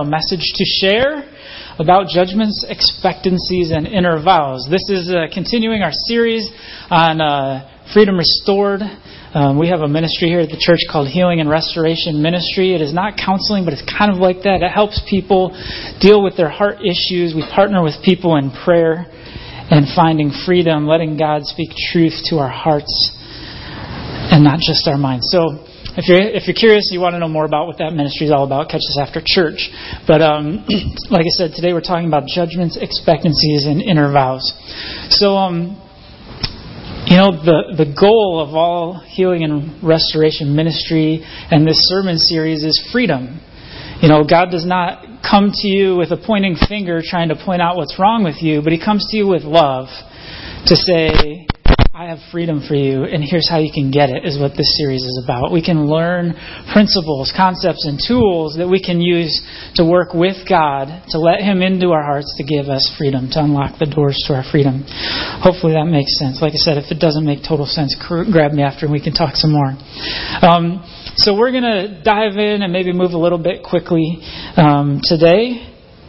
a message to share about judgments, expectancies, and inner vows. This is uh, continuing our series on uh, Freedom Restored. Um, we have a ministry here at the church called Healing and Restoration Ministry. It is not counseling, but it's kind of like that. It helps people deal with their heart issues. We partner with people in prayer and finding freedom, letting God speak truth to our hearts and not just our minds. So, if you're if you're curious, you want to know more about what that ministry is all about, catch us after church. But um, like I said, today we're talking about judgments, expectancies, and inner vows. So, um, you know, the the goal of all healing and restoration ministry and this sermon series is freedom. You know, God does not come to you with a pointing finger trying to point out what's wrong with you, but He comes to you with love to say, I have freedom for you, and here's how you can get it, is what this series is about. We can learn principles, concepts, and tools that we can use to work with God, to let Him into our hearts, to give us freedom, to unlock the doors to our freedom. Hopefully that makes sense. Like I said, if it doesn't make total sense, grab me after and we can talk some more. Um, so we're going to dive in and maybe move a little bit quickly um, today.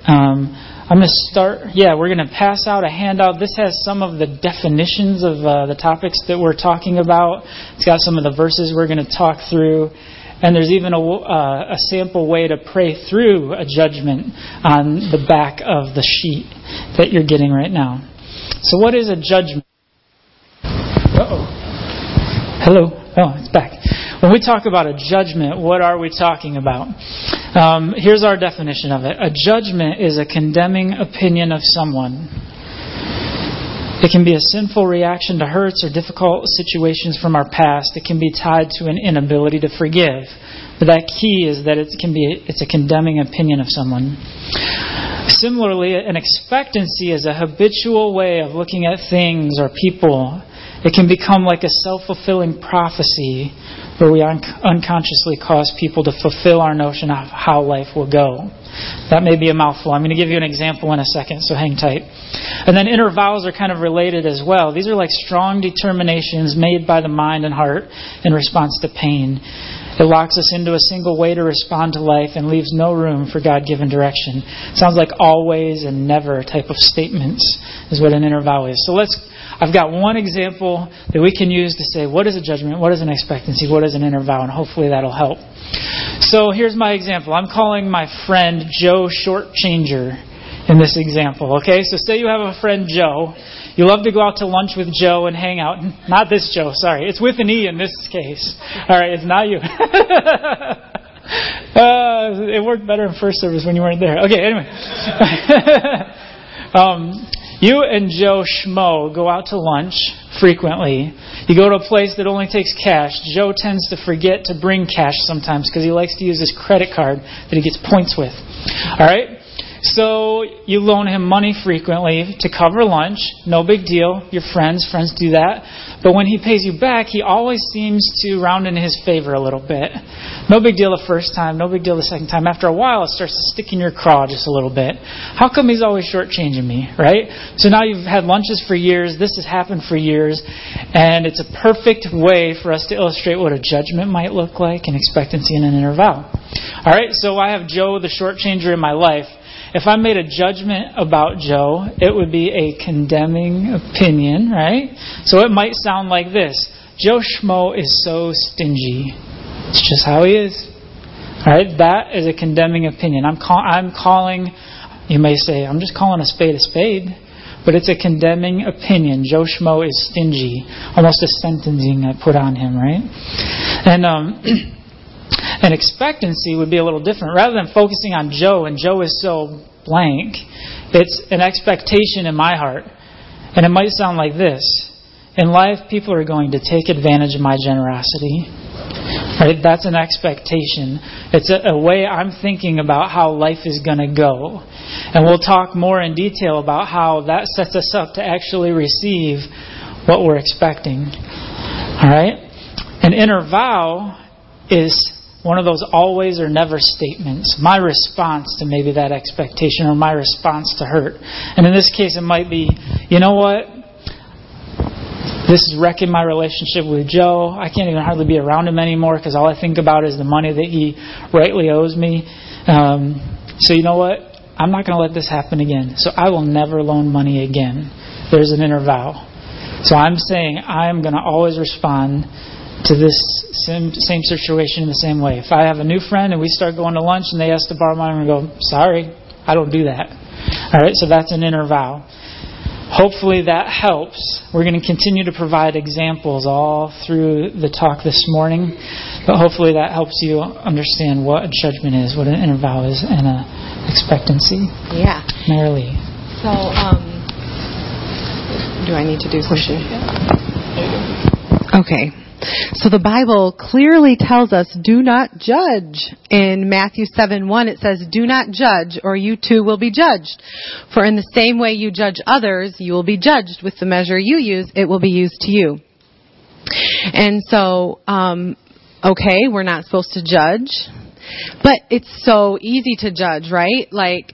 Um, I'm going to start. Yeah, we're going to pass out a handout. This has some of the definitions of uh, the topics that we're talking about. It's got some of the verses we're going to talk through. And there's even a, uh, a sample way to pray through a judgment on the back of the sheet that you're getting right now. So, what is a judgment? Uh oh. Hello. Oh, it's back. When we talk about a judgment, what are we talking about? Um, here's our definition of it a judgment is a condemning opinion of someone. It can be a sinful reaction to hurts or difficult situations from our past. It can be tied to an inability to forgive. But that key is that it can be it's a condemning opinion of someone. Similarly, an expectancy is a habitual way of looking at things or people. It can become like a self-fulfilling prophecy where we un- unconsciously cause people to fulfill our notion of how life will go. That may be a mouthful. I'm going to give you an example in a second, so hang tight. And then inner vows are kind of related as well. These are like strong determinations made by the mind and heart in response to pain. It locks us into a single way to respond to life and leaves no room for God given direction. Sounds like always and never type of statements is what an inner vow is. So let's I've got one example that we can use to say what is a judgment, what is an expectancy, what is an inner vow, and hopefully that'll help. So here's my example. I'm calling my friend Joe Shortchanger in this example. Okay, so say you have a friend Joe. You love to go out to lunch with Joe and hang out. Not this Joe, sorry. It's with an E in this case. All right, it's not you. uh, it worked better in first service when you weren't there. Okay, anyway. um, you and Joe Schmo go out to lunch frequently. You go to a place that only takes cash. Joe tends to forget to bring cash sometimes because he likes to use his credit card that he gets points with. All right? So you loan him money frequently to cover lunch. No big deal. Your friends, friends do that. But when he pays you back, he always seems to round in his favor a little bit. No big deal the first time, no big deal the second time. After a while, it starts to stick in your craw just a little bit. How come he's always shortchanging me, right? So now you've had lunches for years. This has happened for years. And it's a perfect way for us to illustrate what a judgment might look like, an expectancy, and an inner vow. All right, so I have Joe, the shortchanger in my life. If I made a judgment about Joe, it would be a condemning opinion, right? So it might sound like this Joe Schmo is so stingy. It's just how he is. All right? That is a condemning opinion. I'm, call, I'm calling, you may say, I'm just calling a spade a spade. But it's a condemning opinion. Joe Schmo is stingy. Almost a sentencing I put on him, right? And um, An expectancy would be a little different. Rather than focusing on Joe, and Joe is so blank, it's an expectation in my heart. And it might sound like this In life, people are going to take advantage of my generosity. Right? That's an expectation. It's a, a way I'm thinking about how life is going to go. And we'll talk more in detail about how that sets us up to actually receive what we're expecting. All right? An inner vow is one of those always or never statements, my response to maybe that expectation or my response to hurt. And in this case, it might be, you know what? This is wrecking my relationship with Joe. I can't even hardly be around him anymore because all I think about is the money that he rightly owes me. Um, So you know what? I'm not going to let this happen again. So I will never loan money again. There's an inner vow. So I'm saying I'm going to always respond to this same, same situation in the same way. If I have a new friend and we start going to lunch and they ask to borrow money, I'm going to go, sorry, I don't do that. All right, so that's an inner vow. Hopefully that helps. We're going to continue to provide examples all through the talk this morning, but hopefully that helps you understand what a judgment is, what an inner vow is, and an expectancy. Yeah. Marilee. So, um, do I need to do something? Okay. So the Bible clearly tells us do not judge. In Matthew 7 1 it says, Do not judge, or you too will be judged. For in the same way you judge others, you will be judged. With the measure you use, it will be used to you. And so, um, okay, we're not supposed to judge. But it's so easy to judge, right? Like,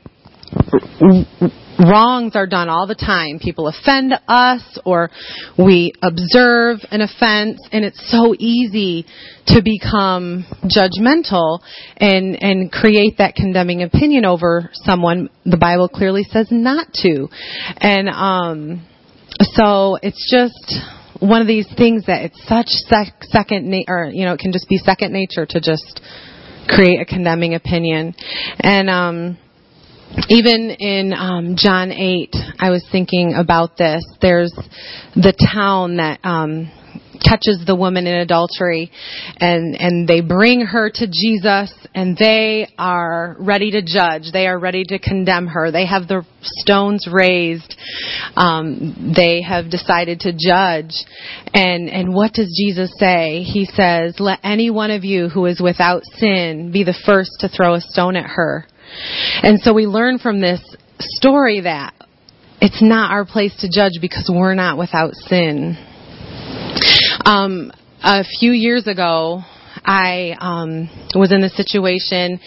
wrongs are done all the time. People offend us or we observe an offense and it's so easy to become judgmental and, and create that condemning opinion over someone. The Bible clearly says not to. And, um, so it's just one of these things that it's such sec- second na- or you know it can just be second nature to just create a condemning opinion and um even in um, John 8, I was thinking about this. There's the town that um, catches the woman in adultery, and and they bring her to Jesus, and they are ready to judge. They are ready to condemn her. They have the stones raised. Um, they have decided to judge. And and what does Jesus say? He says, "Let any one of you who is without sin be the first to throw a stone at her." And so we learn from this story that it's not our place to judge because we're not without sin. Um, a few years ago, I um, was in a situation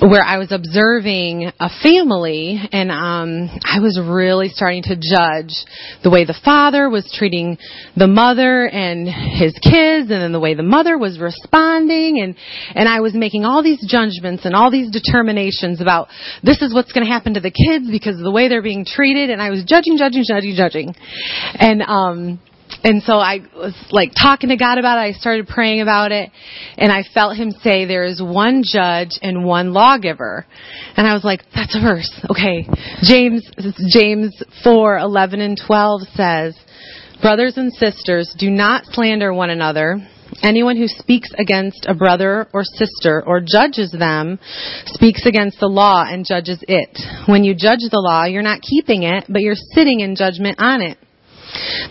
where I was observing a family, and um, I was really starting to judge the way the father was treating the mother and his kids, and then the way the mother was responding, and and I was making all these judgments and all these determinations about this is what's going to happen to the kids because of the way they're being treated, and I was judging, judging, judging, judging, and um and so I was like talking to God about it. I started praying about it, and I felt Him say, "There is one judge and one lawgiver." And I was like, "That's a verse, okay." James James four eleven and twelve says, "Brothers and sisters, do not slander one another." Anyone who speaks against a brother or sister or judges them speaks against the law and judges it. When you judge the law, you're not keeping it, but you're sitting in judgment on it.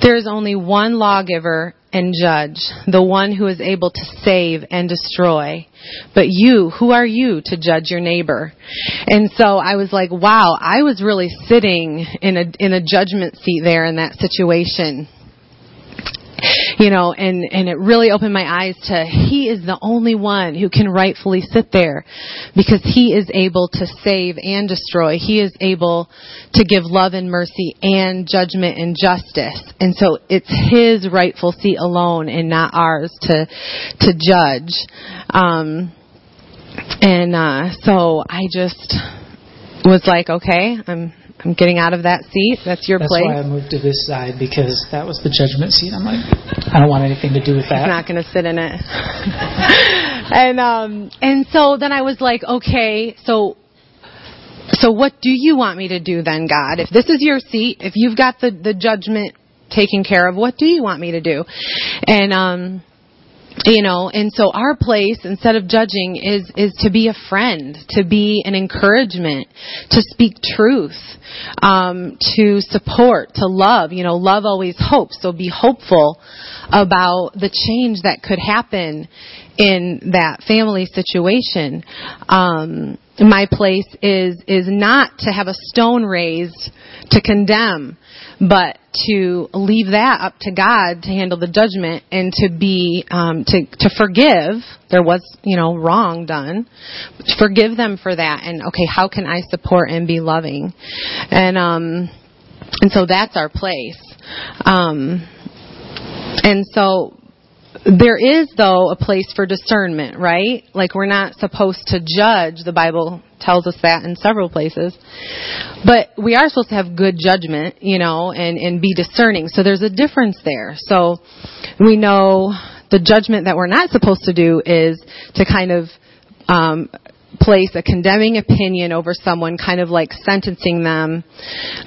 There is only one lawgiver and judge, the one who is able to save and destroy. But you, who are you to judge your neighbor? And so I was like, wow, I was really sitting in a, in a judgment seat there in that situation you know, and, and it really opened my eyes to He is the only one who can rightfully sit there because He is able to save and destroy. He is able to give love and mercy and judgment and justice. And so it's His rightful seat alone and not ours to, to judge. Um, and, uh, so I just was like, okay, I'm, I'm getting out of that seat. That's your That's place. That's why I moved to this side because that was the judgment seat. I'm like, I don't want anything to do with that. He's not going to sit in it. and um and so then I was like, okay, so so what do you want me to do then, God? If this is your seat, if you've got the the judgment taken care of, what do you want me to do? And um you know and so our place instead of judging is is to be a friend to be an encouragement to speak truth um to support to love. You know love always hopes. So be hopeful about the change that could happen in that family situation. Um my place is is not to have a stone raised to condemn but to leave that up to God to handle the judgment and to be um, to to forgive. There was you know wrong done. Forgive them for that, and okay, how can I support and be loving? And um, and so that's our place. Um, and so there is though a place for discernment, right? Like we're not supposed to judge. The Bible tells us that in several places. But we are supposed to have good judgment, you know, and, and be discerning. So there's a difference there. So we know the judgment that we're not supposed to do is to kind of um, place a condemning opinion over someone, kind of like sentencing them.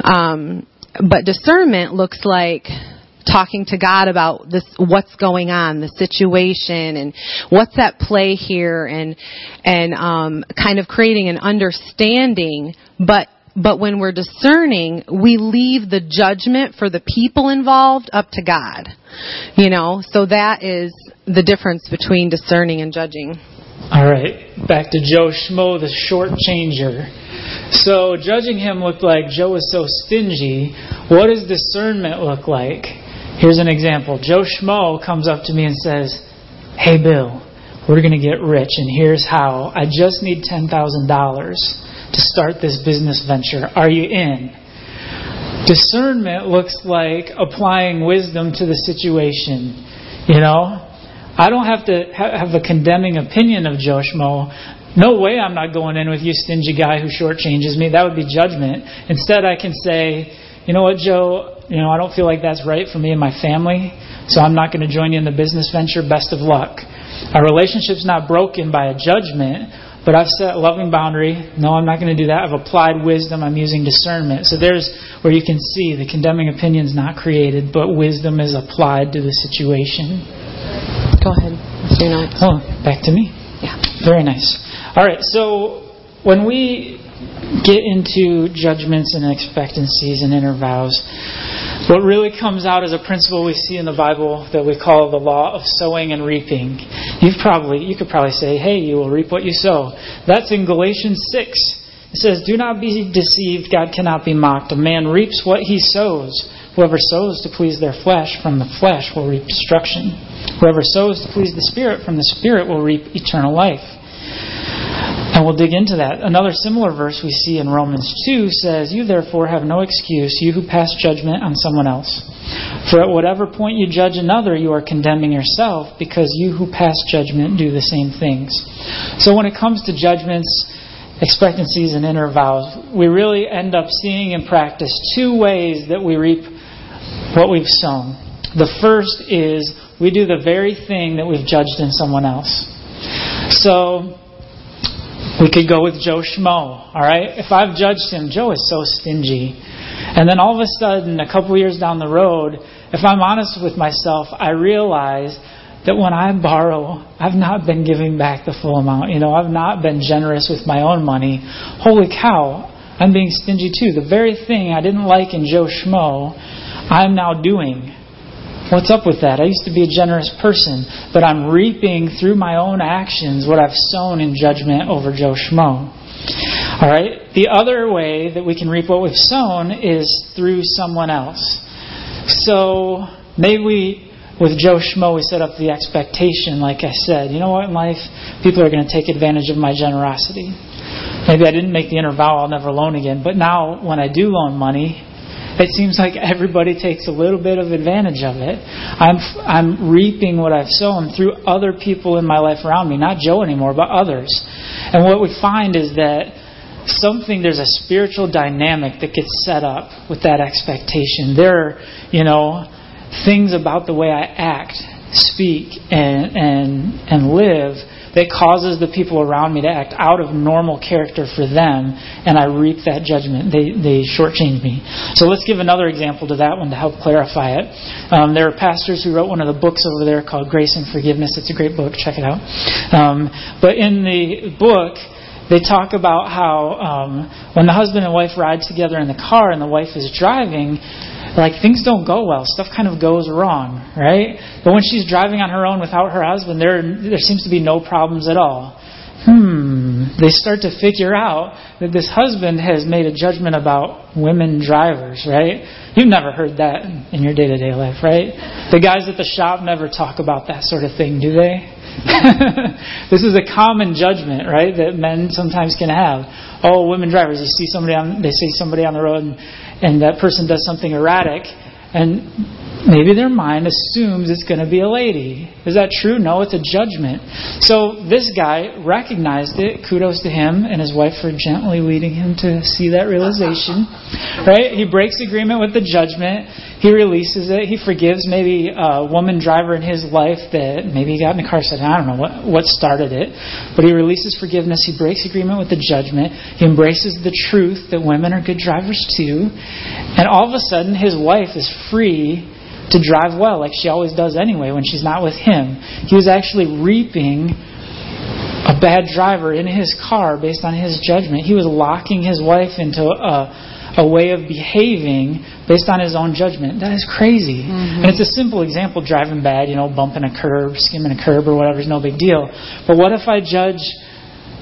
Um, but discernment looks like talking to God about this, what's going on, the situation, and what's at play here, and and um, kind of creating an understanding. But but when we're discerning, we leave the judgment for the people involved up to God. You know, so that is the difference between discerning and judging. All right, back to Joe Schmo, the short changer. So, judging him looked like Joe was so stingy. What does discernment look like? Here's an example. Joe Schmo comes up to me and says, Hey, Bill, we're going to get rich, and here's how. I just need $10,000 to start this business venture. Are you in? Discernment looks like applying wisdom to the situation. You know, I don't have to have a condemning opinion of Joe Schmo. No way I'm not going in with you, stingy guy who shortchanges me. That would be judgment. Instead, I can say, you know what, Joe, you know, I don't feel like that's right for me and my family, so I'm not going to join you in the business venture. Best of luck. Our relationship's not broken by a judgment, but I've set a loving boundary. No, I'm not going to do that. I've applied wisdom. I'm using discernment. So there's where you can see the condemning opinion is not created, but wisdom is applied to the situation. Go ahead. Your notes. Oh, back to me. Yeah. Very nice. All right. So when we get into judgments and expectancies and inner vows, what really comes out is a principle we see in the Bible that we call the law of sowing and reaping. You've probably you could probably say, "Hey, you will reap what you sow." That's in Galatians 6. It says, "Do not be deceived, God cannot be mocked. A man reaps what he sows." Whoever sows to please their flesh from the flesh will reap destruction. Whoever sows to please the Spirit from the Spirit will reap eternal life. And we'll dig into that. Another similar verse we see in Romans 2 says, You therefore have no excuse, you who pass judgment on someone else. For at whatever point you judge another, you are condemning yourself, because you who pass judgment do the same things. So when it comes to judgments, expectancies, and inner vows, we really end up seeing in practice two ways that we reap what we've sown. The first is we do the very thing that we've judged in someone else. So we could go with Joe Schmo, all right? If I've judged him, Joe is so stingy. And then all of a sudden, a couple years down the road, if I'm honest with myself, I realize that when I borrow, I've not been giving back the full amount. You know, I've not been generous with my own money. Holy cow, I'm being stingy too. The very thing I didn't like in Joe Schmo, I'm now doing. What's up with that? I used to be a generous person, but I'm reaping through my own actions what I've sown in judgment over Joe Schmo. All right? The other way that we can reap what we've sown is through someone else. So maybe we, with Joe Schmo, we set up the expectation, like I said, you know what, in life, people are going to take advantage of my generosity. Maybe I didn't make the inner vow I'll never loan again, but now when I do loan money, it seems like everybody takes a little bit of advantage of it. I'm I'm reaping what I've sown through other people in my life around me, not Joe anymore, but others. And what we find is that something there's a spiritual dynamic that gets set up with that expectation. There are, you know, things about the way I act, speak, and and and live that causes the people around me to act out of normal character for them, and I reap that judgment. They, they shortchange me. So let's give another example to that one to help clarify it. Um, there are pastors who wrote one of the books over there called Grace and Forgiveness. It's a great book. Check it out. Um, but in the book, they talk about how um, when the husband and wife ride together in the car and the wife is driving, like things don't go well. Stuff kind of goes wrong, right? But when she's driving on her own without her husband, there there seems to be no problems at all. Hmm. They start to figure out that this husband has made a judgment about women drivers, right? You've never heard that in your day to day life, right? The guys at the shop never talk about that sort of thing, do they? this is a common judgment, right, that men sometimes can have. Oh, women drivers, you see somebody on, they see somebody on the road and and that person does something erratic, and maybe their mind assumes it's going to be a lady. Is that true? No, it's a judgment. So this guy recognized it. Kudos to him and his wife for gently leading him to see that realization. Right? He breaks agreement with the judgment. He releases it. He forgives maybe a woman driver in his life that maybe he got in a car said, I don't know what, what started it. But he releases forgiveness. He breaks agreement with the judgment. He embraces the truth that women are good drivers too. And all of a sudden, his wife is free to drive well, like she always does anyway when she's not with him. He was actually reaping a bad driver in his car based on his judgment. He was locking his wife into a, a way of behaving based on his own judgment. That is crazy. Mm-hmm. And it's a simple example driving bad, you know, bumping a curb, skimming a curb, or whatever is no big deal. But what if I judge,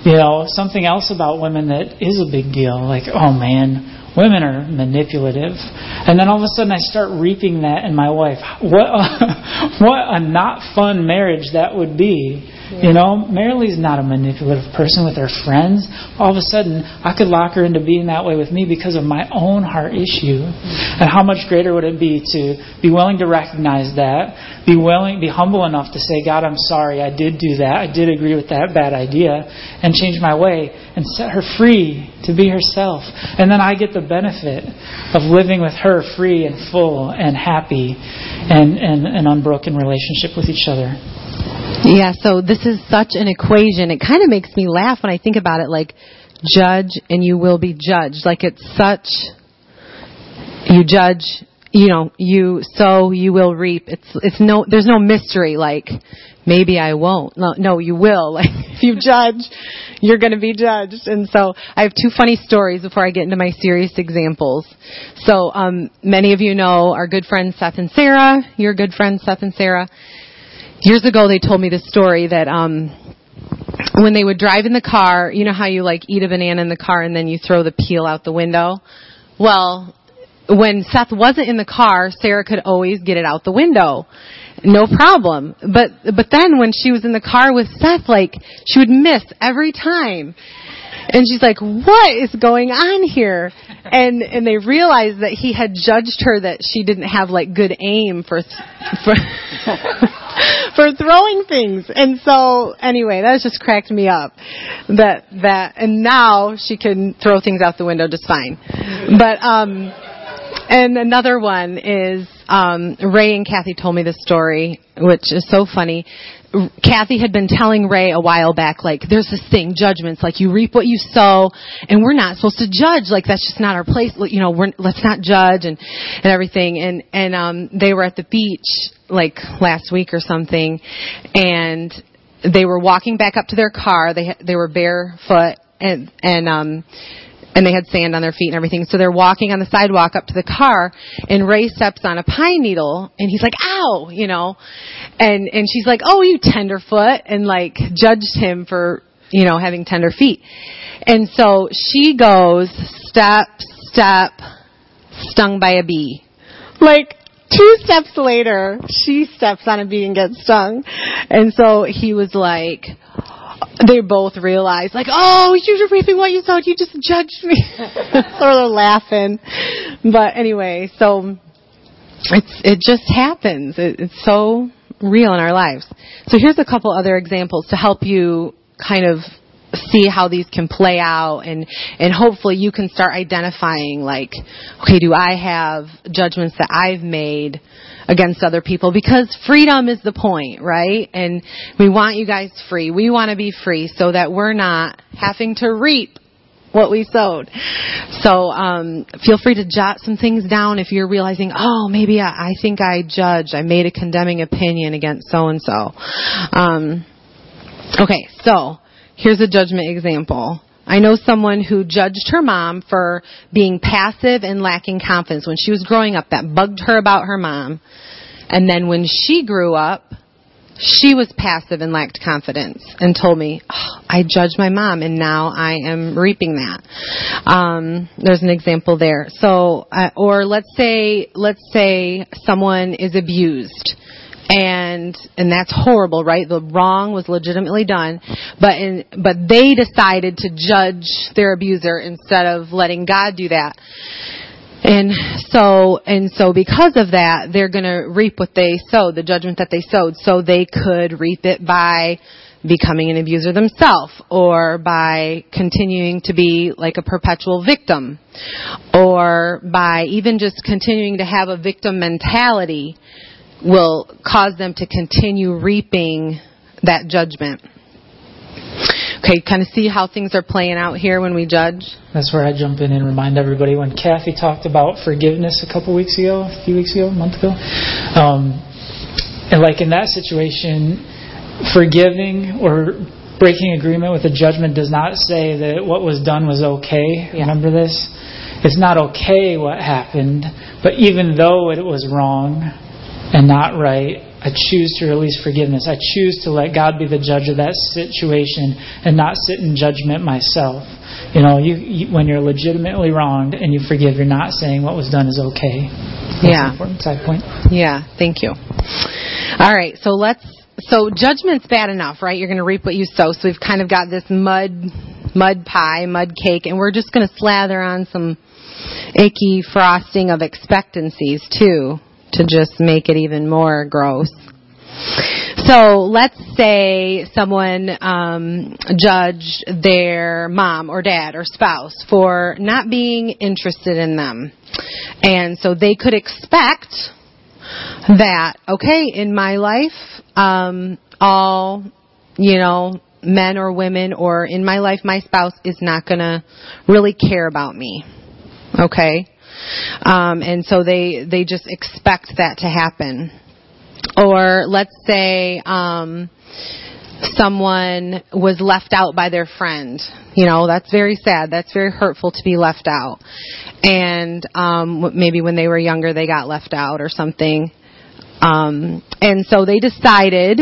you know, something else about women that is a big deal? Like, oh man, women are manipulative. And then all of a sudden I start reaping that in my wife. What a, what a not fun marriage that would be. Yeah. You know, Marilee's not a manipulative person with her friends. All of a sudden, I could lock her into being that way with me because of my own heart issue. And how much greater would it be to be willing to recognize that, be willing, be humble enough to say, God, I'm sorry, I did do that, I did agree with that bad idea, and change my way and set her free to be herself. And then I get the benefit of living with her free and full and happy and, and an unbroken relationship with each other. Yeah, so this is such an equation. It kind of makes me laugh when I think about it like judge and you will be judged. Like it's such you judge, you know, you sow, you will reap. It's it's no there's no mystery like maybe I won't. No, no you will. Like if you judge, you're going to be judged. And so I have two funny stories before I get into my serious examples. So um many of you know our good friends Seth and Sarah, your good friends Seth and Sarah years ago they told me this story that um when they would drive in the car, you know how you like eat a banana in the car and then you throw the peel out the window? Well, when Seth wasn't in the car, Sarah could always get it out the window. No problem. But but then when she was in the car with Seth, like she would miss every time. And she's like, "What is going on here?" And and they realized that he had judged her that she didn't have like good aim for for for throwing things. And so anyway, that just cracked me up. That that and now she can throw things out the window just fine. But um and another one is um Ray and Kathy told me this story, which is so funny. Kathy had been telling Ray a while back, like, there's this thing, judgments, like you reap what you sow, and we're not supposed to judge, like that's just not our place, you know, we're, let's not judge and, and everything. And, and, um, they were at the beach, like, last week or something, and they were walking back up to their car, they, they were barefoot, and, and, um, and they had sand on their feet and everything. So they're walking on the sidewalk up to the car, and Ray steps on a pine needle, and he's like, "Ow!" You know, and and she's like, "Oh, you tenderfoot," and like judged him for you know having tender feet. And so she goes step step, stung by a bee, like. Two steps later, she steps on a bee and gets stung. And so he was like, they both realized, like, oh, you're reaping what you sowed. You just judged me. so they're laughing. But anyway, so it's it just happens. It, it's so real in our lives. So here's a couple other examples to help you kind of see how these can play out and and hopefully you can start identifying like okay do I have judgments that I've made against other people because freedom is the point, right? And we want you guys free. We want to be free so that we're not having to reap what we sowed. So um, feel free to jot some things down if you're realizing, oh, maybe I, I think I judged, I made a condemning opinion against so and so. Okay, so here's a judgment example. I know someone who judged her mom for being passive and lacking confidence. When she was growing up, that bugged her about her mom. And then when she grew up, she was passive and lacked confidence and told me, oh, I judged my mom and now I am reaping that. Um, there's an example there. So, uh, or let's say, let's say someone is abused and and that's horrible, right? The wrong was legitimately done, but in, but they decided to judge their abuser instead of letting God do that. And so, and so because of that, they're going to reap what they sowed, the judgment that they sowed. So they could reap it by becoming an abuser themselves or by continuing to be like a perpetual victim or by even just continuing to have a victim mentality will cause them to continue reaping that judgment. Okay, kind of see how things are playing out here when we judge. That's where I jump in and remind everybody when Kathy talked about forgiveness a couple weeks ago, a few weeks ago, a month ago. Um, and like in that situation, forgiving or breaking agreement with a judgment does not say that what was done was okay. Yeah. Remember this? It's not okay what happened, but even though it was wrong and not right, I choose to release forgiveness. I choose to let God be the judge of that situation and not sit in judgment myself. You know, you, you when you're legitimately wronged and you forgive, you're not saying what was done is okay. That's yeah. important side point. Yeah. Thank you. All right. So let's. So judgment's bad enough, right? You're going to reap what you sow. So we've kind of got this mud, mud pie, mud cake, and we're just going to slather on some icky frosting of expectancies too to just make it even more gross. So let's say someone um, judged their mom or dad or spouse for not being interested in them, and so they could expect that okay in my life, um, all you know men or women or in my life my spouse is not going to really care about me. Okay? Um, and so they, they just expect that to happen. Or let's say, um, someone was left out by their friend. You know, that's very sad. That's very hurtful to be left out. And um, maybe when they were younger, they got left out or something. Um, and so they decided,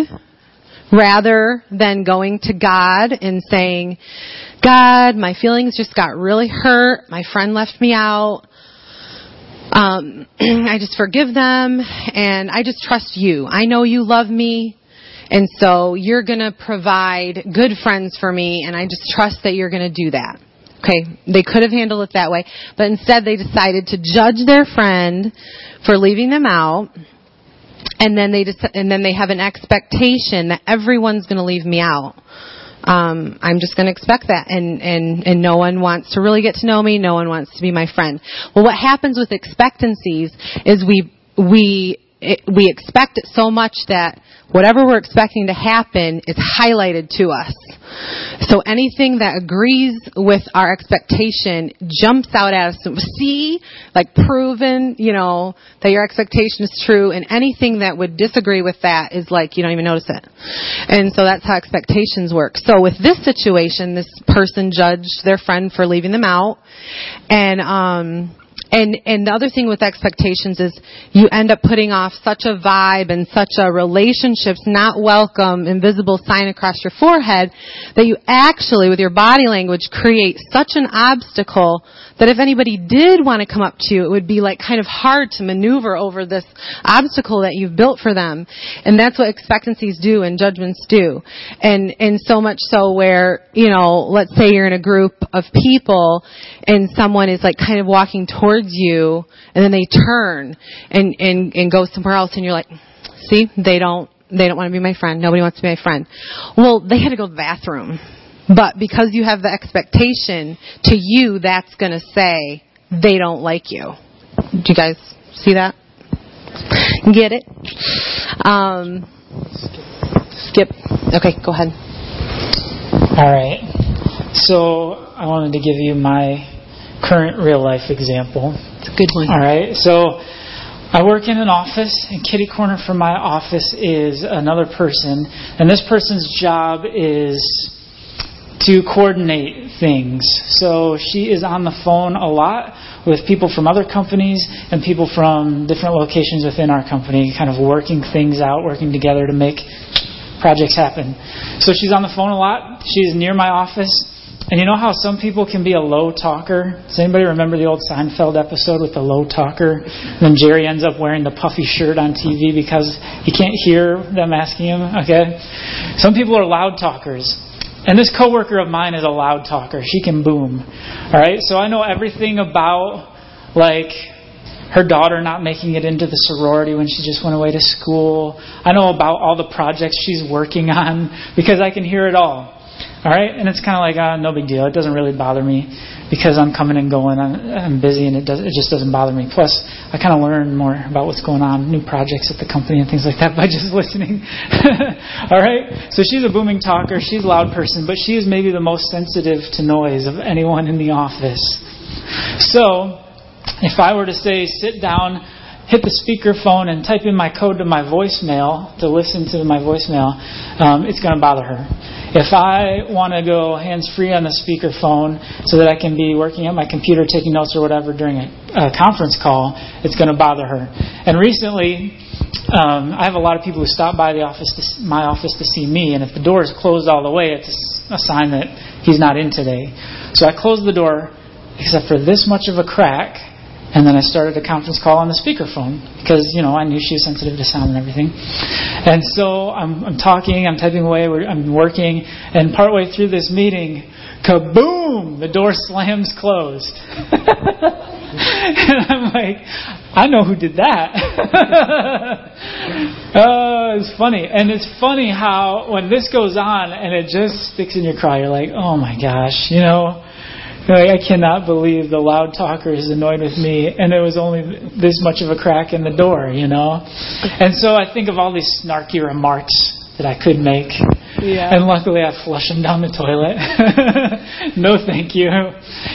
rather than going to God and saying, God, my feelings just got really hurt. My friend left me out. Um, I just forgive them and I just trust you. I know you love me. And so you're going to provide good friends for me and I just trust that you're going to do that. Okay, they could have handled it that way, but instead they decided to judge their friend for leaving them out. And then they just, and then they have an expectation that everyone's going to leave me out um, I'm just going to expect that, and and and no one wants to really get to know me. No one wants to be my friend. Well, what happens with expectancies is we we it, we expect it so much that whatever we're expecting to happen is highlighted to us. So anything that agrees with our expectation jumps out at us. See, like proven, you know, that your expectation is true, and anything that would disagree with that is like you don't even notice it. And so that's how expectations work. So with this situation, this person judged their friend for leaving them out, and um, and and the other thing with expectations is you end up putting off such a vibe and such a relationships not welcome invisible sign across your forehead that you actually with your body language create such an obstacle that if anybody did want to come up to you, it would be like kind of hard to maneuver over this obstacle that you've built for them. And that's what expectancies do and judgments do. And, and so much so where, you know, let's say you're in a group of people and someone is like kind of walking towards you and then they turn and, and, and go somewhere else and you're like, see, they don't, they don't want to be my friend. Nobody wants to be my friend. Well, they had to go to the bathroom but because you have the expectation, to you, that's going to say they don't like you. Do you guys see that? Get it? Um, skip. Okay, go ahead. All right. So I wanted to give you my current real life example. It's a good one. All right. So I work in an office, and kitty corner from my office is another person, and this person's job is to coordinate things. So she is on the phone a lot with people from other companies and people from different locations within our company, kind of working things out, working together to make projects happen. So she's on the phone a lot. She's near my office. And you know how some people can be a low talker? Does anybody remember the old Seinfeld episode with the low talker? And then Jerry ends up wearing the puffy shirt on TV because he can't hear them asking him. Okay? Some people are loud talkers. And this coworker of mine is a loud talker. She can boom. All right? So I know everything about like her daughter not making it into the sorority when she just went away to school. I know about all the projects she's working on because I can hear it all. All right, and it's kind of like uh, no big deal. It doesn't really bother me because I'm coming and going. I'm, I'm busy, and it does. It just doesn't bother me. Plus, I kind of learn more about what's going on, new projects at the company and things like that by just listening. All right. So she's a booming talker. She's a loud person, but she is maybe the most sensitive to noise of anyone in the office. So, if I were to say, sit down hit the speakerphone and type in my code to my voicemail to listen to my voicemail, um, it's going to bother her. If I want to go hands free on the speakerphone so that I can be working at my computer taking notes or whatever during a, a conference call, it's going to bother her. And recently, um, I have a lot of people who stop by the office, to, my office, to see me, and if the door is closed all the way, it's a sign that he's not in today. So I close the door, except for this much of a crack, and then I started a conference call on the speakerphone because, you know, I knew she was sensitive to sound and everything. And so I'm, I'm talking, I'm typing away, I'm working, and partway through this meeting, kaboom! The door slams closed. and I'm like, I know who did that. oh, it's funny. And it's funny how when this goes on and it just sticks in your craw, you're like, oh my gosh, you know like, I cannot believe the loud talker is annoyed with me, and there was only this much of a crack in the door, you know? And so I think of all these snarky remarks that I could make. Yeah. And luckily I flush them down the toilet. no thank you.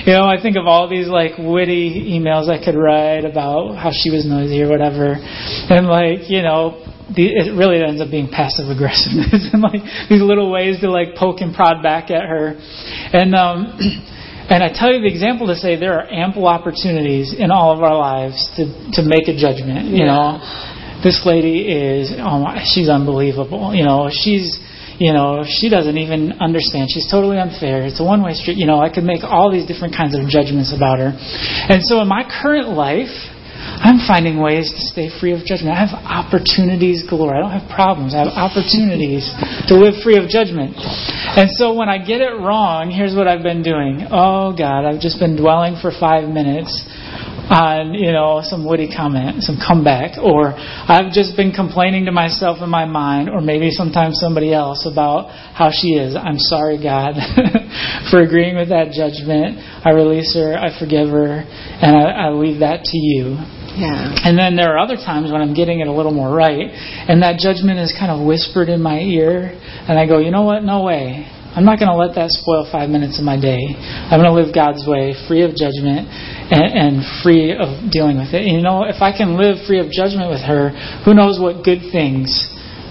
You know, I think of all these like witty emails I could write about how she was noisy or whatever. And like, you know, the, it really ends up being passive aggressiveness and like these little ways to like poke and prod back at her. And um and I tell you the example to say there are ample opportunities in all of our lives to, to make a judgment. You yeah. know, this lady is, oh my, she's unbelievable. You know, she's, you know, she doesn't even understand. She's totally unfair. It's a one way street. You know, I could make all these different kinds of judgments about her. And so in my current life, I'm finding ways to stay free of judgment. I have opportunities galore. I don't have problems. I have opportunities to live free of judgment. And so when I get it wrong, here's what I've been doing. Oh God, I've just been dwelling for five minutes on you know some witty comment, some comeback, or I've just been complaining to myself in my mind, or maybe sometimes somebody else about how she is. I'm sorry, God, for agreeing with that judgment. I release her, I forgive her, and I, I leave that to you. Yeah. And then there are other times when I'm getting it a little more right, and that judgment is kind of whispered in my ear, and I go, you know what? No way. I'm not going to let that spoil five minutes of my day. I'm going to live God's way, free of judgment and, and free of dealing with it. And you know, if I can live free of judgment with her, who knows what good things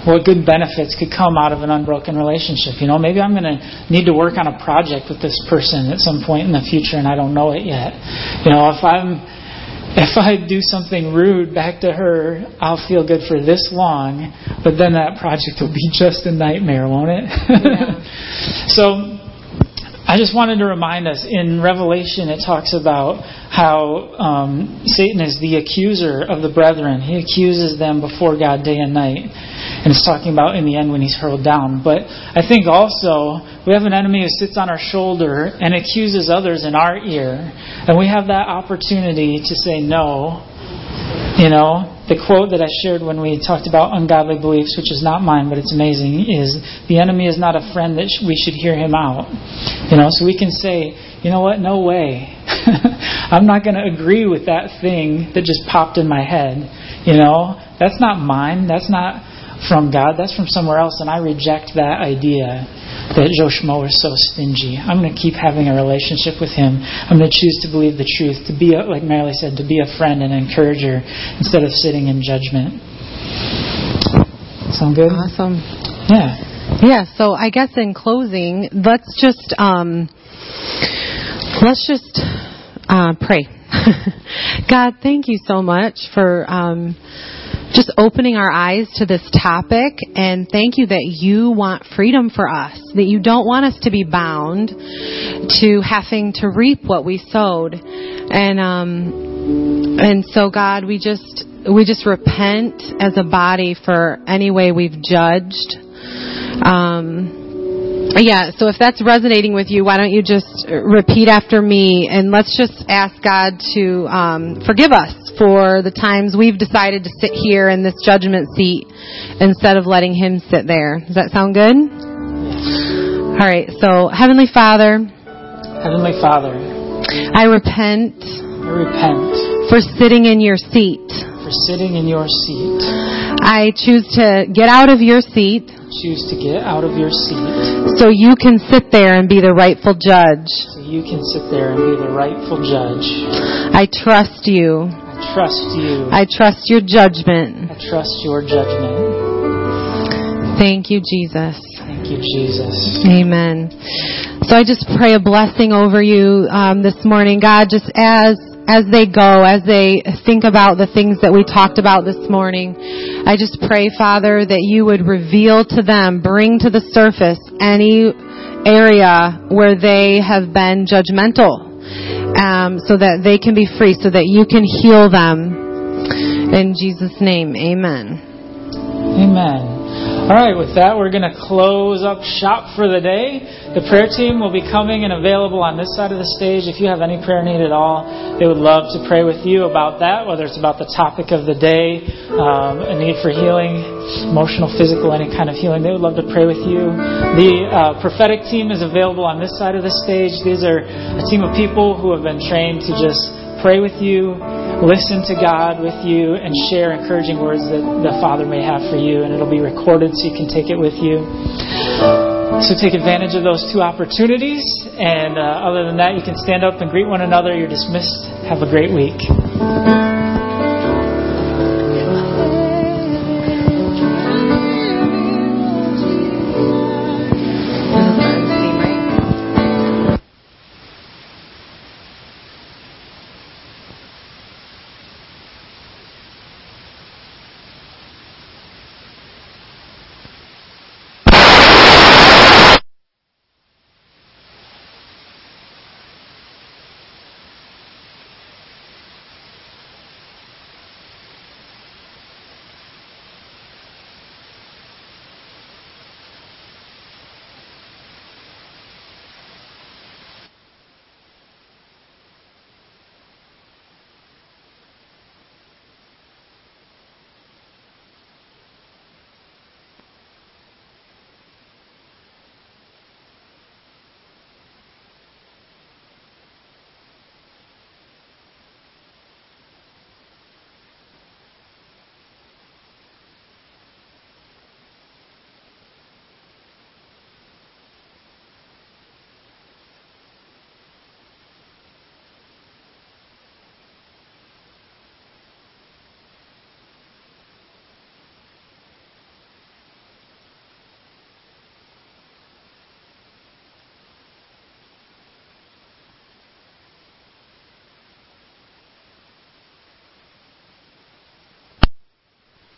what good benefits could come out of an unbroken relationship. You know, maybe I'm going to need to work on a project with this person at some point in the future and I don't know it yet. You know, if I'm if I do something rude back to her, I'll feel good for this long, but then that project will be just a nightmare, won't it? Yeah. so I just wanted to remind us in Revelation, it talks about how um, Satan is the accuser of the brethren. He accuses them before God day and night. And it's talking about in the end when he's hurled down. But I think also we have an enemy who sits on our shoulder and accuses others in our ear. And we have that opportunity to say no. You know, the quote that I shared when we talked about ungodly beliefs, which is not mine, but it's amazing, is the enemy is not a friend that we should hear him out. You know, so we can say, you know what, no way. I'm not going to agree with that thing that just popped in my head. You know, that's not mine. That's not from God. That's from somewhere else, and I reject that idea that Joe Schmo is so stingy. I'm going to keep having a relationship with him. I'm going to choose to believe the truth, to be, a, like Marilee said, to be a friend and encourager instead of sitting in judgment. Sound good? Awesome. Yeah. Yeah. So I guess in closing, let's just um, let's just uh, pray. God, thank you so much for. Um, just opening our eyes to this topic and thank you that you want freedom for us, that you don't want us to be bound to having to reap what we sowed. And, um, and so God, we just, we just repent as a body for any way we've judged. Um, yeah, so if that's resonating with you, why don't you just repeat after me and let's just ask God to um, forgive us for the times we've decided to sit here in this judgment seat instead of letting Him sit there. Does that sound good? All right, so Heavenly Father, Heavenly Father, I repent I repent for sitting in your seat. for sitting in your seat. I choose to get out of your seat Choose to get out of your seat so you can sit there and be the rightful judge. so you can sit there and be the rightful judge. I trust you. I trust you. I trust your judgment. I trust your judgment. Thank you, Jesus. Thank you, Jesus. Amen. So I just pray a blessing over you um, this morning, God. Just as as they go, as they think about the things that we talked about this morning, I just pray, Father, that you would reveal to them, bring to the surface any area where they have been judgmental, um, so that they can be free, so that you can heal them. In Jesus' name, Amen. Amen. All right, with that, we're going to close up shop for the day. The prayer team will be coming and available on this side of the stage. If you have any prayer need at all, they would love to pray with you about that, whether it's about the topic of the day, um, a need for healing, emotional, physical, any kind of healing. They would love to pray with you. The uh, prophetic team is available on this side of the stage. These are a team of people who have been trained to just pray with you, listen to God with you, and share encouraging words that the Father may have for you. And it'll be recorded so you can take it with you. So take advantage of those two opportunities. And uh, other than that, you can stand up and greet one another. You're dismissed. Have a great week.